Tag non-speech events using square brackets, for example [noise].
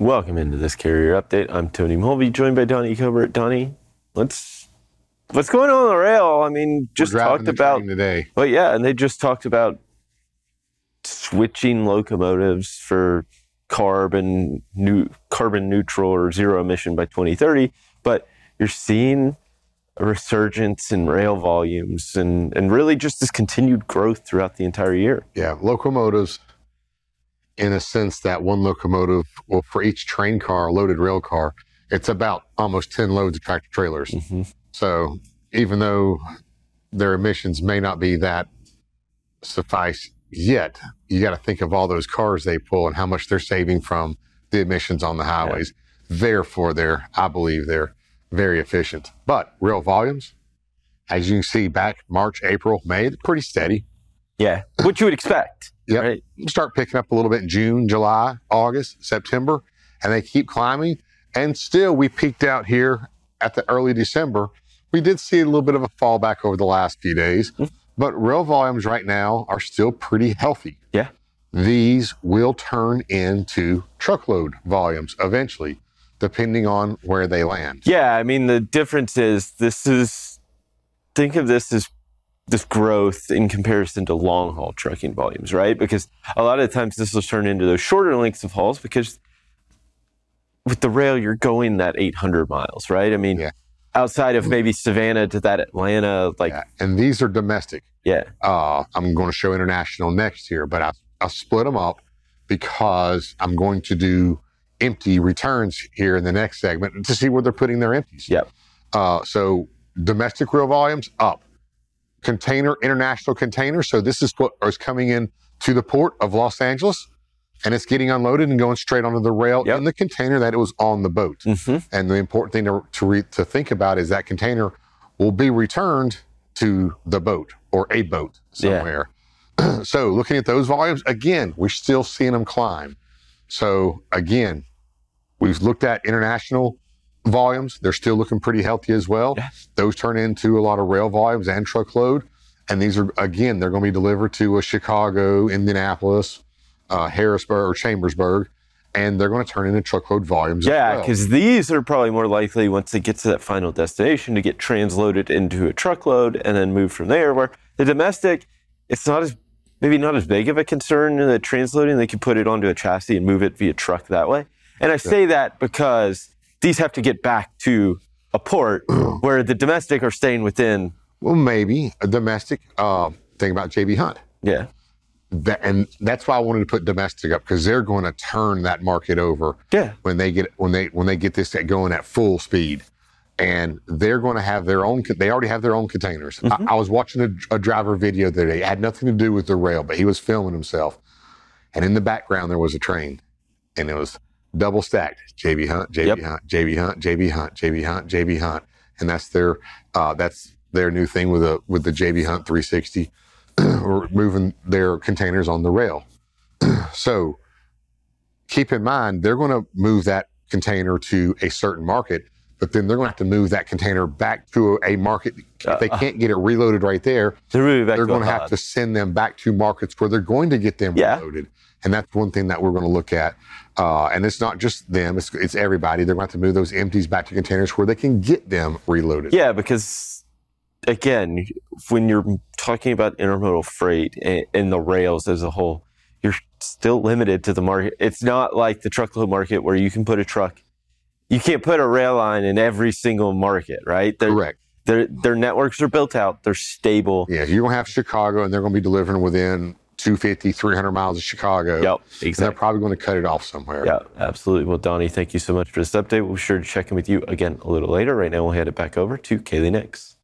Welcome into this carrier update. I'm Tony Mulvey, joined by Donny Gilbert. Donny, let's what's going on on the rail? I mean, just talked about today. Well, yeah, and they just talked about switching locomotives for carbon new carbon neutral or zero emission by 2030. But you're seeing a resurgence in rail volumes and, and really just this continued growth throughout the entire year. Yeah, locomotives, in a sense that one locomotive, well, for each train car, loaded rail car, it's about almost 10 loads of tractor trailers. Mm-hmm. So even though their emissions may not be that suffice yet, you got to think of all those cars they pull and how much they're saving from the emissions on the highways. Therefore, they're, I believe, they're very efficient. But real volumes, as you can see, back March, April, May, pretty steady. Yeah, what you would expect. yeah, Right? Start picking up a little bit in June, July, August, September, and they keep climbing. And still, we peaked out here at the early December. We did see a little bit of a fallback over the last few days, mm. but rail volumes right now are still pretty healthy. Yeah. These will turn into truckload volumes eventually, depending on where they land. Yeah, I mean the difference is this is think of this as this growth in comparison to long haul trucking volumes, right? Because a lot of times this will turn into those shorter lengths of hauls because with the rail you're going that 800 miles, right? I mean, Yeah. outside of maybe Savannah to that Atlanta, like Yeah. And these are domestic. yeah, Uh, I'm going to show international next year, but I, I split them up because I'm going to do empty returns here in the next segment to see where they're putting their empties. Yep. Uh, so domestic rail volumes up. Container, international container. So this is what is coming in to the port of Los Angeles and it's getting unloaded and going straight onto the rail Yep. in the container that it was on the boat. hmm And the important thing to, to, re, to think about is that container will be returned to the boat or a boat Yeah. somewhere. [clears throat] so looking at those volumes, again, we're still seeing them climb. So again, we've looked at international volumes. They're still looking pretty healthy as well. Those turn into a lot of rail volumes and truckload. And these are, again, they're going to be delivered to a Chicago, Indianapolis, uh, Harrisburg, or Chambersburg, and they're going to turn into truckload volumes. Yeah, well. because these are probably more likely once they get to that final destination to get transloaded into a truckload and then move from there. Where the domestic, it's not as maybe not as big of a concern in the transloading. They can put it onto a chassis and move it via truck that way. And I say that because these have to get back to a port [clears throat] where the domestic are staying within. Well, maybe a domestic uh, thing about JB Hunt. Yeah, That, and that's why I wanted to put domestic up because they're going to turn that market over yeah, when they get when they when they get this going at full speed, and they're going to have their own. They already have their own containers. I, I was watching a, a driver video the other day. It had nothing to do with the rail, but he was filming himself, and in the background there was a train, and it was double stacked. JB Hunt, JB Yep. Hunt, JB Hunt, JB Hunt, JB Hunt, JB Hunt, and that's their uh, that's their new thing with the with the JB Hunt 360, [clears throat] or moving their containers on the rail. [clears throat] so keep in mind they're going to move that container to a certain market, but then they're going to have to move that container back to a market. If they can't get it reloaded right there, they're they're going to have to send them back to markets where they're going to get them Yeah. reloaded. And that's one thing that we're going to look at. Uh, and it's not just them; it's, it's everybody. They're going to have to move those empties back to containers where they can get them reloaded. Yeah, because again, when you're talking about intermodal freight and, and the rails as a whole, you're still limited to the market. It's not like the truckload market where you can put a truck. You can't put a rail line in every single market, right? They're, Correct. Their their networks are built out. They're stable. Yeah, you're going to have Chicago, and they're going to be delivering within 250, 300 miles of Chicago. Yep, And they're probably going to cut it off somewhere. Yeah, absolutely. Well, Donny, thank you so much for this update. We'll be sure to check in with you again a little later. Right now, we'll hand it back over to Kaylee Nix.